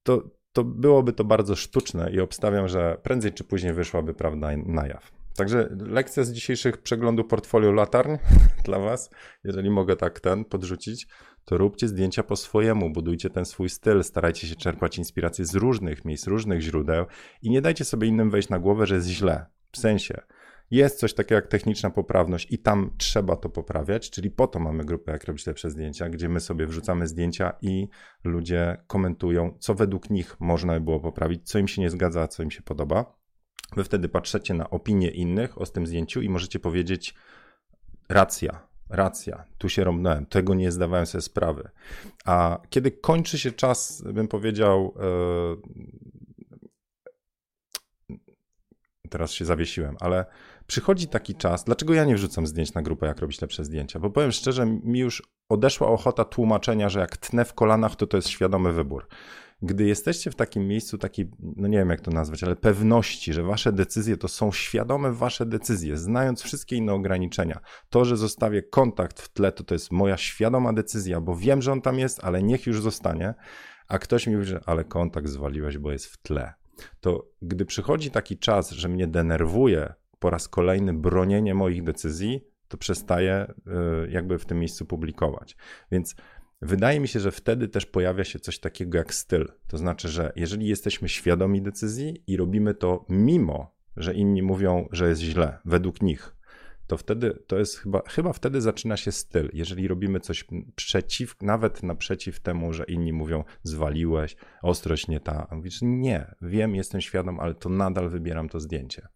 To, to byłoby to bardzo sztuczne i obstawiam, że prędzej czy później wyszłaby prawda na jaw. Także lekcja z dzisiejszych przeglądu portfolio latarń dla Was. Jeżeli mogę tak ten podrzucić, to róbcie zdjęcia po swojemu, budujcie ten swój styl, starajcie się czerpać inspiracje z różnych miejsc, różnych źródeł i nie dajcie sobie innym wejść na głowę, że jest źle. W sensie, jest coś takiego jak techniczna poprawność i tam trzeba to poprawiać, czyli po to mamy grupę Jak robić lepsze zdjęcia, gdzie my sobie wrzucamy zdjęcia i ludzie komentują, co według nich można by było poprawić, co im się nie zgadza, co im się podoba. Wy wtedy patrzycie na opinie innych o tym zdjęciu i możecie powiedzieć racja, racja, tu się rąbnąłem, tego nie zdawałem sobie sprawy. A kiedy kończy się czas, bym powiedział, yy, teraz się zawiesiłem, ale przychodzi taki czas, dlaczego ja nie wrzucam zdjęć na grupę, jak robić lepsze zdjęcia? Bo powiem szczerze, mi już odeszła ochota tłumaczenia, że jak tnę w kolanach, to to jest świadomy wybór. Gdy jesteście w takim miejscu, takiej, no nie wiem jak to nazwać, ale pewności, że wasze decyzje to są świadome wasze decyzje, znając wszystkie inne ograniczenia. To, że zostawię kontakt w tle, to to jest moja świadoma decyzja, bo wiem, że on tam jest, ale niech już zostanie. A ktoś mi mówi, że ale kontakt zwaliłeś, bo jest w tle. To gdy przychodzi taki czas, że mnie denerwuje po raz kolejny bronienie moich decyzji, to przestaję y, jakby w tym miejscu publikować. Więc wydaje mi się, że wtedy też pojawia się coś takiego jak styl. To znaczy, że jeżeli jesteśmy świadomi decyzji i robimy to mimo, że inni mówią, że jest źle, według nich, to wtedy to jest chyba, chyba wtedy zaczyna się styl. Jeżeli robimy coś przeciw, nawet naprzeciw temu, że inni mówią, zwaliłeś, ostrość nie ta. Mówisz, nie, wiem, jestem świadom, ale to nadal wybieram to zdjęcie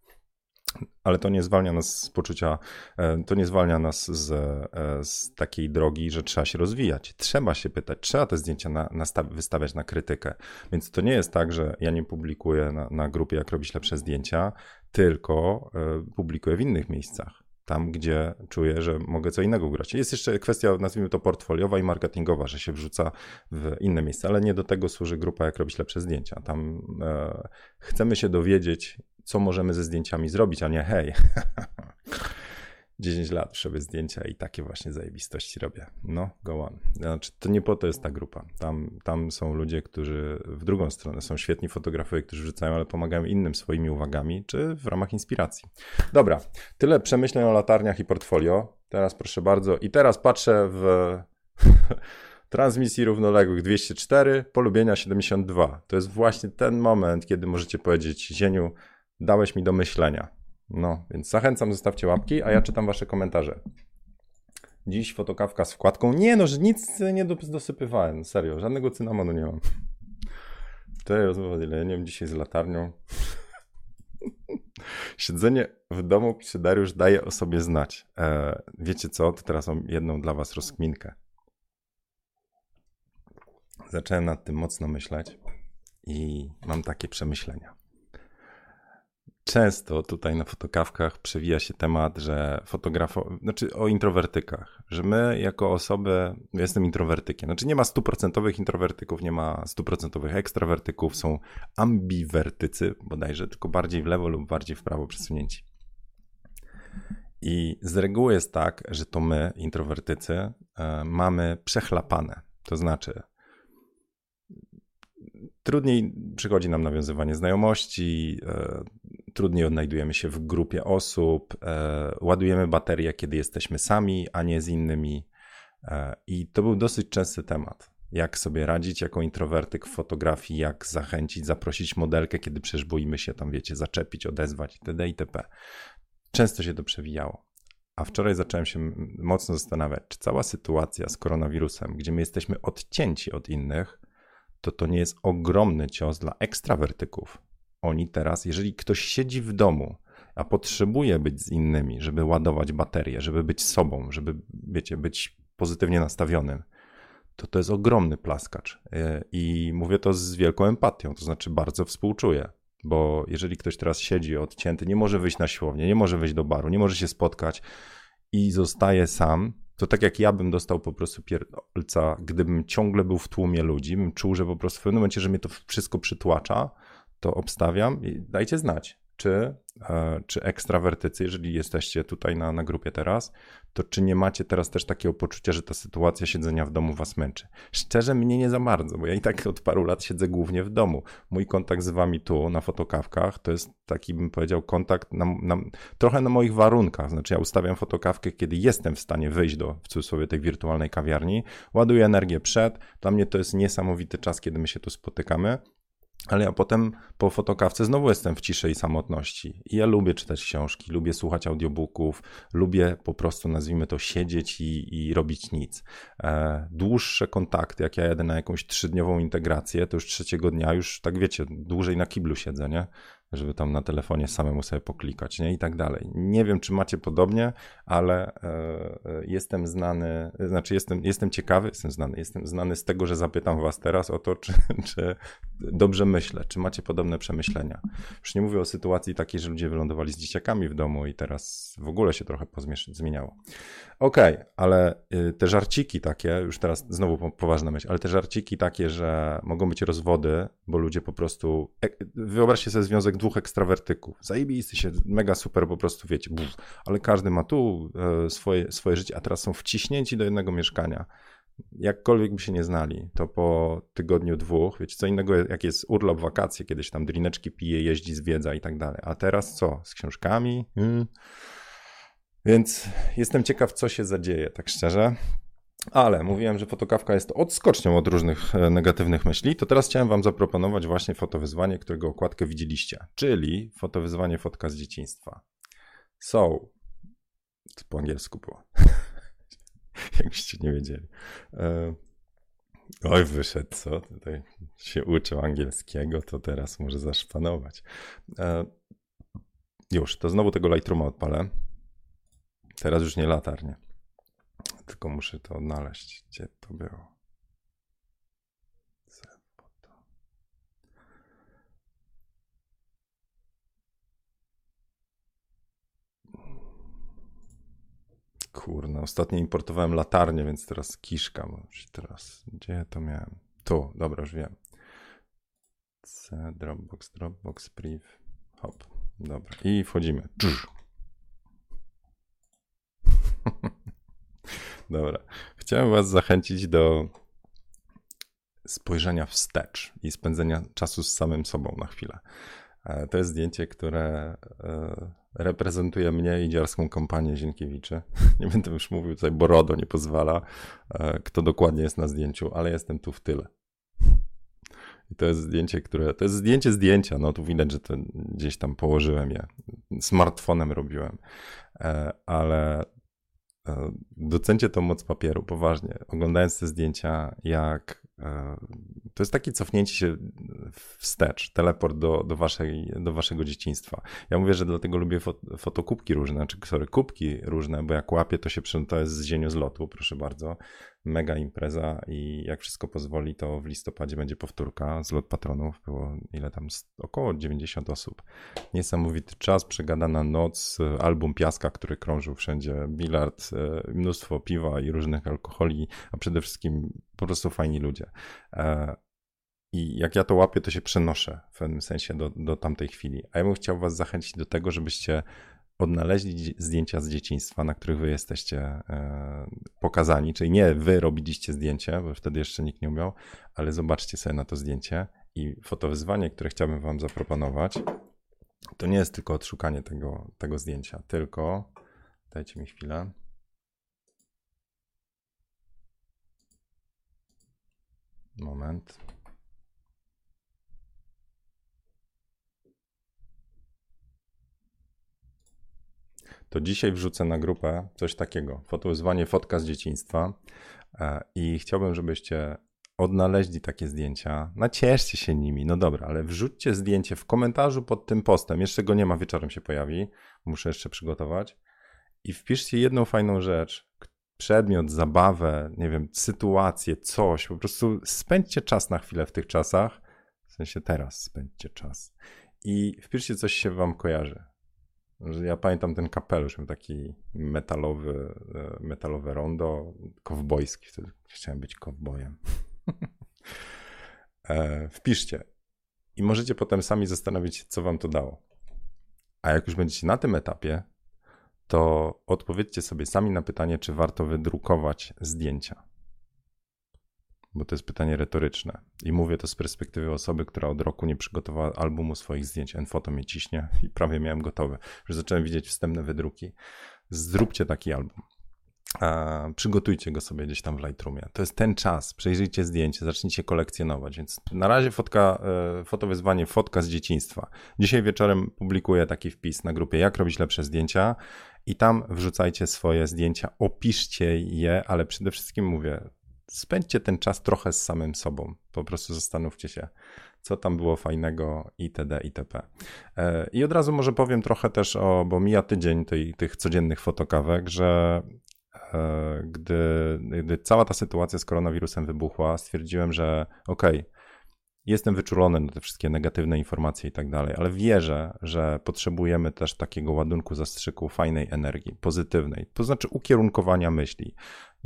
ale to nie zwalnia nas z poczucia, e, to nie zwalnia nas z, e, z takiej drogi, że trzeba się rozwijać. Trzeba się pytać, trzeba te zdjęcia na, na wystawiać na krytykę. Więc to nie jest tak, że ja nie publikuję na, na grupie, jak robić lepsze zdjęcia, tylko e, publikuję w innych miejscach tam, gdzie czuję, że mogę co innego grać. Jest jeszcze kwestia, nazwijmy to portfoliowa i marketingowa, że się wrzuca w inne miejsca, ale nie do tego służy grupa, jak robić lepsze zdjęcia. Tam e, chcemy się dowiedzieć, co możemy ze zdjęciami zrobić, a nie hej, 10 lat sobie zdjęcia i takie właśnie zajebistości robię. No, go on. Znaczy, to nie po to jest ta grupa. Tam, tam są ludzie, którzy w drugą stronę są świetni fotografowie, którzy wrzucają, ale pomagają innym swoimi uwagami, czy w ramach inspiracji. Dobra, tyle przemyśleń o latarniach i portfolio. Teraz proszę bardzo. I teraz patrzę w transmisji równoległych 204, polubienia 72. To jest właśnie ten moment, kiedy możecie powiedzieć, Zieniu, dałeś mi do myślenia. No, więc zachęcam, zostawcie łapki, a ja czytam wasze komentarze. Dziś fotokawka z wkładką. Nie no, że nic nie dosypywałem, serio, żadnego cynamonu nie mam. To rozmowa, nie wiem dzisiaj z latarnią. Siedzenie w domu, pisze Dariusz, daje o sobie znać. E, wiecie co, to teraz mam jedną dla was rozkminkę. Zacząłem nad tym mocno myśleć i mam takie przemyślenia często tutaj na fotokawkach przewija się temat, że fotografo, znaczy o introwertykach, że my jako osoby, ja jestem introwertykiem, znaczy nie ma stuprocentowych introwertyków, nie ma stuprocentowych ekstrawertyków, są ambiwertycy bodajże, tylko bardziej w lewo lub bardziej w prawo przesunięci. I z reguły jest tak, że to my, introwertycy, e, mamy przechlapane. To znaczy, trudniej przychodzi nam nawiązywanie znajomości, e, trudniej odnajdujemy się w grupie osób, e, ładujemy baterię, kiedy jesteśmy sami, a nie z innymi. E, I to był dosyć częsty temat. Jak sobie radzić jako introwertyk w fotografii, jak zachęcić, zaprosić modelkę, kiedy przecież boimy się tam, wiecie, zaczepić, odezwać itd. itp. Często się to przewijało. A wczoraj zacząłem się mocno zastanawiać, czy cała sytuacja z koronawirusem, gdzie my jesteśmy odcięci od innych, to to nie jest ogromny cios dla ekstrawertyków. Oni teraz, jeżeli ktoś siedzi w domu, a potrzebuje być z innymi, żeby ładować baterię, żeby być sobą, żeby, wiecie, być pozytywnie nastawionym, to to jest ogromny plaskacz. E, I mówię to z wielką empatią, to znaczy bardzo współczuję. Bo jeżeli ktoś teraz siedzi odcięty, nie może wyjść na siłownię, nie może wyjść do baru, nie może się spotkać i zostaje sam, to tak jak ja bym dostał po prostu pierdolca, gdybym ciągle był w tłumie ludzi, bym czuł, że po prostu w pewnym momencie, że mnie to wszystko przytłacza, to obstawiam i dajcie znać, czy, e, czy ekstrawertycy, jeżeli jesteście tutaj na, na grupie teraz, to czy nie macie teraz też takiego poczucia, że ta sytuacja siedzenia w domu was męczy? Szczerze, mnie nie za bardzo, bo ja i tak od paru lat siedzę głównie w domu. Mój kontakt z wami tu na fotokawkach to jest taki, bym powiedział, kontakt na, na, trochę na moich warunkach. Znaczy, ja ustawiam fotokawkę, kiedy jestem w stanie wyjść do w cudzysłowie tej wirtualnej kawiarni, ładuję energię przed. Dla mnie to jest niesamowity czas, kiedy my się tu spotykamy. Ale ja potem po fotokawce znowu jestem w ciszy i samotności. I ja lubię czytać książki, lubię słuchać audiobooków, lubię po prostu, nazwijmy to, siedzieć i, i robić nic. E, dłuższe kontakty, jak ja jadę na jakąś trzydniową integrację, to już trzeciego dnia już, tak wiecie, dłużej na kiblu siedzę, nie? Żeby tam na telefonie samemu sobie poklikać, nie? I tak dalej. Nie wiem, czy macie podobnie, ale e, e, jestem znany, znaczy jestem, jestem ciekawy, jestem znany, jestem znany z tego, że zapytam was teraz o to, czy, czy dobrze myślę, czy macie podobne przemyślenia. Już nie mówię o sytuacji takiej, że ludzie wylądowali z dzieciakami w domu i teraz w ogóle się trochę zmieniało. Okej, okay, ale y, te żarciki takie, już teraz znowu poważna myśl, ale te żarciki takie, że mogą być rozwody, bo ludzie po prostu, e, wyobraźcie sobie związek dwóch ekstrawertyków, zajebisty się, mega super, po prostu wiecie, buf, ale każdy ma tu e, swoje, swoje życie, a teraz są wciśnięci do jednego mieszkania. Jakkolwiek by się nie znali, to po tygodniu, dwóch, wiecie, co innego jak jest urlop, wakacje, kiedyś tam drineczki pije, jeździ, zwiedza i tak dalej, a teraz co, z książkami? Hmm więc jestem ciekaw, co się zadzieje, tak szczerze. Ale mówiłem, że fotokawka jest odskocznią od różnych e, negatywnych myśli, to teraz chciałem wam zaproponować właśnie fotowyzwanie, którego okładkę widzieliście, czyli fotowyzwanie fotka z dzieciństwa. So, to po angielsku było. Jakbyście nie wiedzieli. E, oj, wyszedł, co? Tutaj się uczył angielskiego, to teraz może zaszpanować. E, już, to znowu tego Lightrooma odpalę. Teraz już nie latarnie. Tylko muszę to odnaleźć. Gdzie to było? Kurna, ostatnio importowałem latarnię, więc teraz kiszka. Teraz, gdzie to miałem? Tu, dobra, już wiem. C, Dropbox, Dropbox, Priv. Hop, dobra. I wchodzimy. Dobra. Chciałem Was zachęcić do spojrzenia wstecz i spędzenia czasu z samym sobą na chwilę. E, to jest zdjęcie, które e, reprezentuje mnie i dziarską kompanię Zienkiewiczy. Nie będę już mówił tutaj, bo RODO nie pozwala, e, kto dokładnie jest na zdjęciu, ale jestem tu w tyle. I to jest zdjęcie, które. To jest zdjęcie zdjęcia. No tu widać, że to gdzieś tam położyłem je. Smartfonem robiłem. Ale docencie tą moc papieru, poważnie. Oglądając te zdjęcia, jak e, to jest takie cofnięcie się wstecz, teleport do, do, waszej, do waszego dzieciństwa. Ja mówię, że dlatego lubię fotokubki różne, czy sorry, kubki różne, bo jak łapię, to się to jest z zieniu z lotu, proszę bardzo mega impreza i jak wszystko pozwoli, to w listopadzie będzie powtórka z lot patronów. Było ile tam? Około 90 osób. Niesamowity czas, przegadana noc, album Piaska, który krążył wszędzie, bilard, e, mnóstwo piwa i różnych alkoholi, a przede wszystkim po prostu fajni ludzie. E, I jak ja to łapię, to się przenoszę w pewnym sensie do, do tamtej chwili. A ja bym chciał Was zachęcić do tego, żebyście odnaleźli zdjęcia z dzieciństwa, na których wy jesteście e, pokazani, czyli nie wy robiliście zdjęcie, bo wtedy jeszcze nikt nie umiał, ale zobaczcie sobie na to zdjęcie i fotowyzwanie, które chciałbym wam zaproponować, to nie jest tylko odszukanie tego, tego zdjęcia, tylko dajcie mi chwilę. Moment. To dzisiaj wrzucę na grupę coś takiego. Fotowyzwanie fotka z dzieciństwa. E, I chciałbym, żebyście odnaleźli takie zdjęcia. Nacieszcie się nimi. No dobra, ale wrzućcie zdjęcie w komentarzu pod tym postem. Jeszcze go nie ma, wieczorem się pojawi. Muszę jeszcze przygotować. I wpiszcie jedną fajną rzecz, przedmiot, zabawę, nie wiem, sytuację, coś. Po prostu spędźcie czas na chwilę w tych czasach. W sensie teraz spędźcie czas. I wpiszcie coś się wam kojarzy. Ja pamiętam ten kapelusz, miał taki metalowy, e, metalowe rondo, kowbojski, wtedy chciałem być kowbojem. E, wpiszcie i możecie potem sami zastanowić się, co wam to dało. A jak już będziecie na tym etapie, to odpowiedzcie sobie sami na pytanie, czy warto wydrukować zdjęcia. Bo to jest pytanie retoryczne. I mówię to z perspektywy osoby, która od roku nie przygotowała albumu swoich zdjęć. Enfoto mnie ciśnie i prawie miałem gotowe. Już zacząłem widzieć wstępne wydruki. Zróbcie taki album. A przygotujcie go sobie gdzieś tam w Lightroomie. To jest ten czas. Przejrzyjcie zdjęcie, zacznijcie kolekcjonować. Więc na razie fotka, e, fotowyzwanie fotka z dzieciństwa. Dzisiaj wieczorem publikuję taki wpis na grupie Jak robić lepsze zdjęcia i tam wrzucajcie swoje zdjęcia, opiszcie je, ale przede wszystkim mówię, spędźcie ten czas trochę z samym sobą. Po prostu zastanówcie się, co tam było fajnego itd. itp. E, I od razu może powiem trochę też o, bo mija tydzień tej, tych codziennych fotokawek, że e, gdy, gdy cała ta sytuacja z koronawirusem wybuchła, stwierdziłem, że okej, okay, jestem wyczulony na te wszystkie negatywne informacje i tak dalej, ale wierzę, że potrzebujemy też takiego ładunku zastrzyku fajnej energii, pozytywnej, to znaczy ukierunkowania myśli.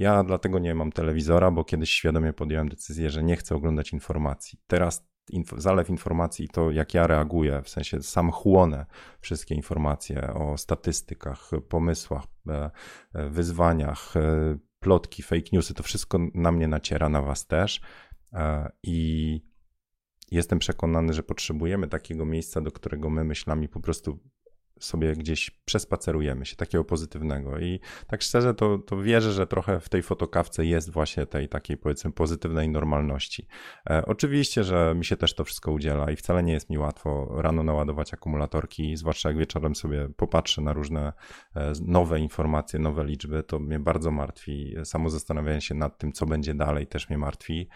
Ja dlatego nie mam telewizora, bo kiedyś świadomie podjąłem decyzję, że nie chcę oglądać informacji. Teraz zalew informacji i to, jak ja reaguję, w sensie sam chłonę wszystkie informacje o statystykach, pomysłach, e, e, wyzwaniach, e, plotki, fake newsy, to wszystko na mnie naciera, na was też. I jestem przekonany, że potrzebujemy takiego miejsca, do którego my myślami po prostu sobie gdzieś przespacerujemy się, takiego pozytywnego. I tak szczerze, to, to wierzę, że trochę w tej fotokawce jest właśnie tej takiej powiedzmy pozytywnej normalności. E, oczywiście, że mi się też to wszystko udziela i wcale nie jest mi łatwo rano naładować akumulatorki, zwłaszcza jak wieczorem sobie popatrzę na różne e, nowe informacje, nowe liczby, to mnie bardzo martwi. Samo zastanawianie się nad tym, co będzie dalej, też mnie martwi.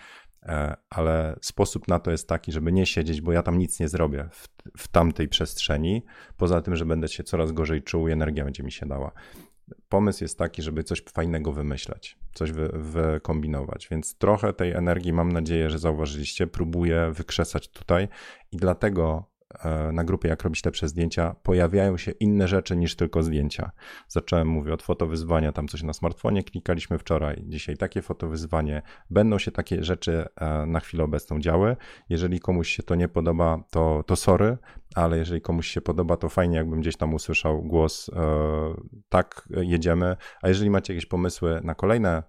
E, ale sposób na to jest taki, żeby nie siedzieć, bo ja tam nic nie zrobię w, w tamtej przestrzeni, poza tym, że będę się coraz gorzej czuł i energia będzie mi się dała. Pomysł jest taki, żeby coś fajnego wymyśleć, coś wy, wykombinować, więc trochę tej energii, mam nadzieję, że zauważyliście, próbuję wykrzesać tutaj i dlatego na grupie Jak robić lepsze zdjęcia, pojawiają się inne rzeczy niż tylko zdjęcia. Zacząłem, mówię, od fotowyzwania, tam coś na smartfonie klikaliśmy wczoraj, dzisiaj takie fotowyzwanie. Będą się takie rzeczy e, na chwilę obecną działy. Jeżeli komuś się to nie podoba, to, to sorry, ale jeżeli komuś się podoba, to fajnie, jakbym gdzieś tam usłyszał głos, e, tak, jedziemy. A jeżeli macie jakieś pomysły na kolejne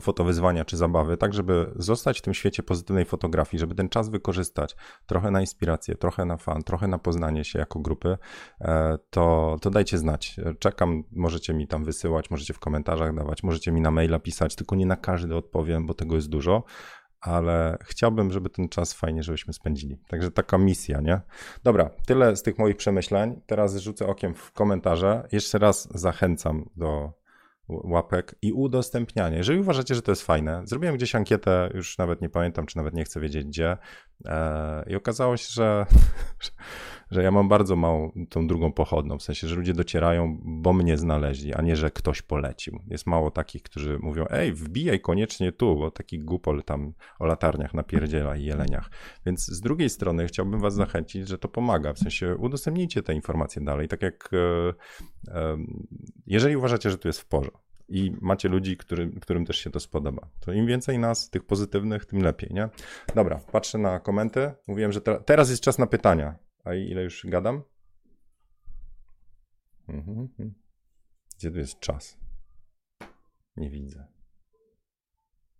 fotowyzwania czy zabawy, tak żeby zostać w tym świecie pozytywnej fotografii, żeby ten czas wykorzystać trochę na inspirację, trochę na fan, trochę na poznanie się jako grupy, e, to, to dajcie znać. Czekam, możecie mi tam wysyłać, możecie w komentarzach dawać, możecie mi na maila pisać, tylko nie na każdy odpowiem, bo tego jest dużo, ale chciałbym, żeby ten czas fajnie, żebyśmy spędzili. Także taka misja, nie? Dobra, tyle z tych moich przemyśleń. Teraz rzucę okiem w komentarze. Jeszcze raz zachęcam do łapek i udostępnianie. Jeżeli uważacie, że to jest fajne, zrobiłem gdzieś ankietę, już nawet nie pamiętam, czy nawet nie chcę wiedzieć gdzie, e, i okazało się, że, że ja mam bardzo małą tą drugą pochodną, w sensie, że ludzie docierają, bo mnie znaleźli, a nie, że ktoś polecił. Jest mało takich, którzy mówią, ej, wbijaj koniecznie tu, bo taki głupol tam o latarniach napierdziela i jeleniach. Więc z drugiej strony chciałbym was zachęcić, że to pomaga, w sensie udostępnijcie te informacje dalej, tak jak e, e, jeżeli uważacie, że tu jest w porządku, i macie ludzi, którym, którym też się to spodoba. To im więcej nas, tych pozytywnych, tym lepiej, nie? Dobra, patrzę na komenty. Mówiłem, że te, teraz jest czas na pytania. A ile już gadam? Mhm. Gdzie tu jest czas? Nie widzę.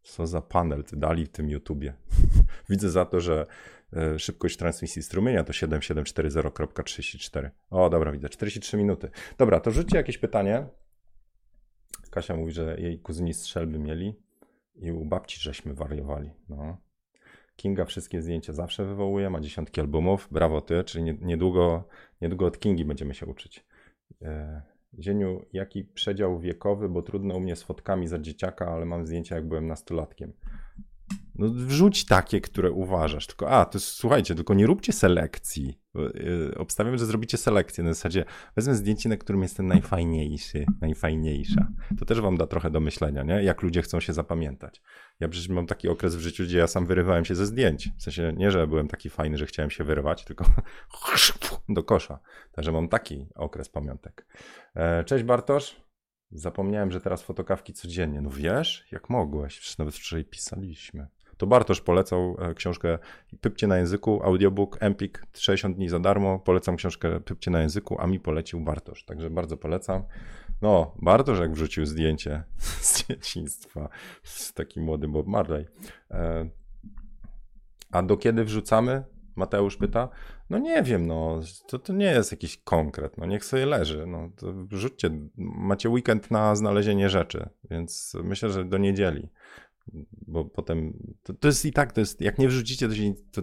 Co za panel ty dali w tym YouTubie? widzę za to, że e, szybkość transmisji strumienia to 7740.34. O, dobra, widzę, 43 minuty. Dobra, to rzućcie jakieś pytanie. Kasia mówi, że jej kuzyni strzelby mieli i u babci żeśmy wariowali. No. Kinga wszystkie zdjęcia zawsze wywołuje, ma dziesiątki albumów. Brawo ty, czyli niedługo, niedługo od Kingi będziemy się uczyć. E, Zieniu, jaki przedział wiekowy, bo trudno u mnie z fotkami za dzieciaka, ale mam zdjęcia jak byłem nastolatkiem. No wrzuć takie, które uważasz. Tylko, a, to słuchajcie, tylko nie róbcie selekcji. Yy, obstawiam, że zrobicie selekcję. Na zasadzie wezmę zdjęcie, na którym jestem najfajniejszy, najfajniejsza. To też wam da trochę do myślenia, nie? Jak ludzie chcą się zapamiętać. Ja przecież mam taki okres w życiu, gdzie ja sam wyrywałem się ze zdjęć. W sensie nie, że byłem taki fajny, że chciałem się wyrywać, tylko do kosza. Także mam taki okres pamiątek. E, cześć Bartosz. Zapomniałem, że teraz fotokawki codziennie. No wiesz, jak mogłeś? Przecież nawet wczoraj pisaliśmy to Bartosz polecał e, książkę Pypcie na języku, audiobook Empik 60 dni za darmo. Polecam książkę Pypcie na języku, a mi polecił Bartosz, także bardzo polecam. No, Bartosz jak wrzucił zdjęcie z dzieciństwa, z taki młody Bob Marley. E, a do kiedy wrzucamy? Mateusz pyta. No nie wiem, no, to, to nie jest jakiś konkret, no niech sobie leży, no to wrzućcie, macie weekend na znalezienie rzeczy, więc myślę, że do niedzieli bo potem to, to, jest i tak, to jest, jak nie wrzucicie, to, się, to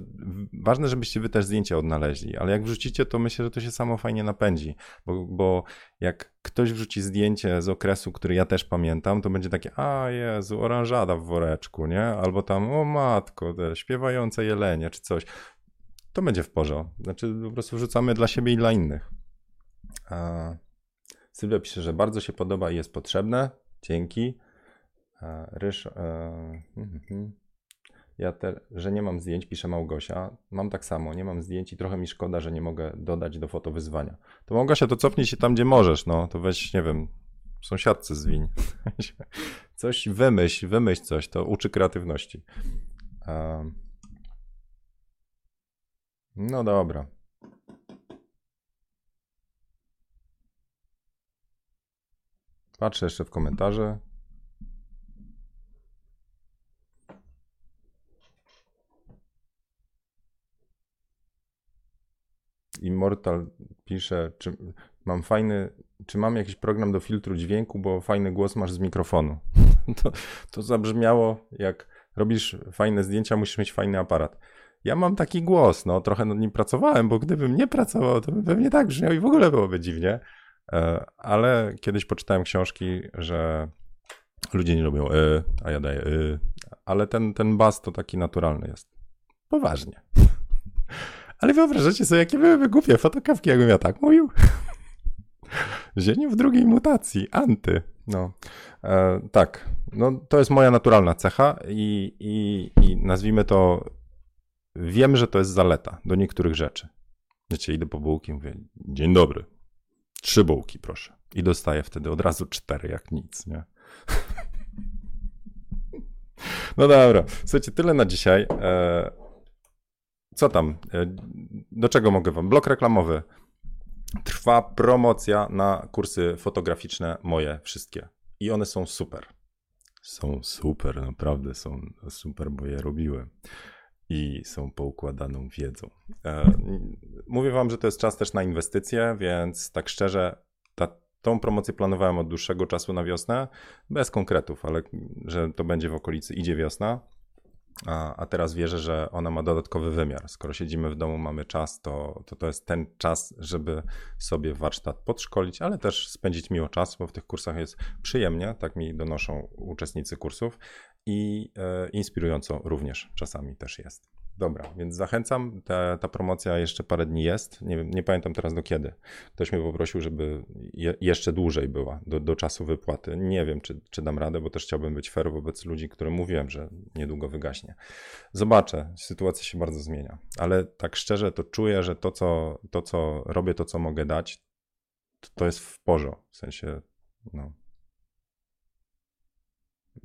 ważne, żebyście wy też zdjęcie odnaleźli, ale jak wrzucicie, to myślę, że to się samo fajnie napędzi, bo, bo jak ktoś wrzuci zdjęcie z okresu, który ja też pamiętam, to będzie takie, a Jezu, oranżada w woreczku, nie? Albo tam, o matko, te śpiewające jelenie, czy coś. To będzie w porządku. Znaczy, po prostu wrzucamy dla siebie i dla innych. A... Sylwia pisze, że bardzo się podoba i jest potrzebne. Dzięki. Ryż. E, hmm, hmm. Ja te, że nie mam zdjęć, pisze Małgosia. Mam tak samo, nie mam zdjęć i trochę mi szkoda, że nie mogę dodać do foto wyzwania. To Małgosia, to cofnij się tam, gdzie możesz, no. To weź, nie wiem, sąsiadce zwiń. coś wymyśl, wymyśl coś, to uczy kreatywności. No dobra. Patrzę jeszcze w komentarze. Immortal pisze, czy mam fajny, czy mam jakiś program do filtru dźwięku, bo fajny głos masz z mikrofonu. To, to zabrzmiało, jak robisz fajne zdjęcia, musisz mieć fajny aparat. Ja mam taki głos, no trochę nad nim pracowałem, bo gdybym nie pracował, to by pewnie tak brzmiał i w ogóle byłoby dziwnie. E, ale kiedyś poczytałem książki, że ludzie nie lubią y, a ja daję y, ale ten, ten bas to taki naturalny jest. Poważnie. Ale wyobrażacie sobie, jakie byłyby głupie fotokawki, jakbym ja tak mówił? Zieniu w drugiej mutacji, anty. No, e, tak. No, to jest moja naturalna cecha i, i, i nazwijmy to, wiem, że to jest zaleta do niektórych rzeczy. Wiecie, idę po bułki, mówię, dzień dobry, trzy bułki proszę. I dostaję wtedy od razu cztery, jak nic, nie? No dobra, słuchajcie, tyle na dzisiaj. E, co tam? E, do czego mogę wam? Blok reklamowy. Trwa promocja na kursy fotograficzne moje wszystkie. I one są super. Są super, naprawdę są super, bo je robiłem. I są poukładaną wiedzą. E, mówię wam, że to jest czas też na inwestycje, więc tak szczerze, ta, tą promocję planowałem od dłuższego czasu na wiosnę, bez konkretów, ale że to będzie w okolicy idzie wiosna a, a teraz wierzę, że ona ma dodatkowy wymiar. Skoro siedzimy w domu, mamy czas, to, to to jest ten czas, żeby sobie warsztat podszkolić, ale też spędzić miło czas, bo w tych kursach jest przyjemnie, tak mi donoszą uczestnicy kursów i e, inspirująco również czasami też jest. Dobra, więc zachęcam. Ta, ta promocja jeszcze parę dni jest. Nie, nie pamiętam teraz do kiedy. Ktoś mnie poprosił, żeby je, jeszcze dłużej była do, do czasu wypłaty. Nie wiem, czy, czy dam radę, bo też chciałbym być fair wobec ludzi, którym mówiłem, że niedługo wygaśnie. Zobaczę. Sytuacja się bardzo zmienia. Ale tak szczerze to czuję, że to, co, to, co robię, to, co mogę dać, to, to jest w porządku. W sensie, no,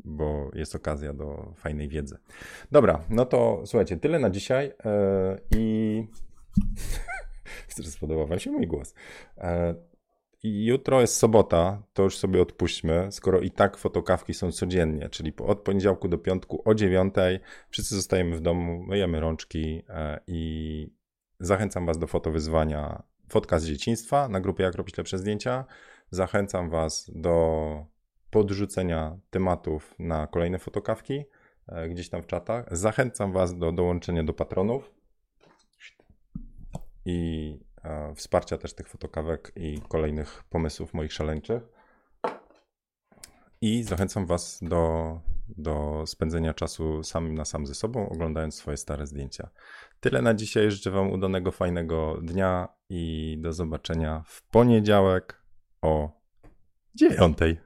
bo jest okazja do fajnej wiedzy. Dobra, no to słuchajcie, tyle na dzisiaj yy, i spodobał wam się mój głos. Yy, jutro jest sobota, to już sobie odpuśćmy, skoro i tak fotokawki są codziennie, czyli od poniedziałku do piątku o dziewiątej wszyscy zostajemy w domu, myjemy rączki yy, i zachęcam was do fotowyzwania fotka z dzieciństwa na grupie Jak robić lepsze zdjęcia. Zachęcam was do podrzucenia tematów na kolejne fotokawki. e, gdzieś tam w czatach. Zachęcam Was do dołączenia do patronów i e, wsparcia też tych fotokawek i kolejnych pomysłów moich szaleńczych. I zachęcam Was do, do spędzenia czasu samym na sam ze sobą, oglądając swoje stare zdjęcia. Tyle na dzisiaj. Życzę Wam udanego, fajnego dnia i do zobaczenia w poniedziałek o dziewiątej.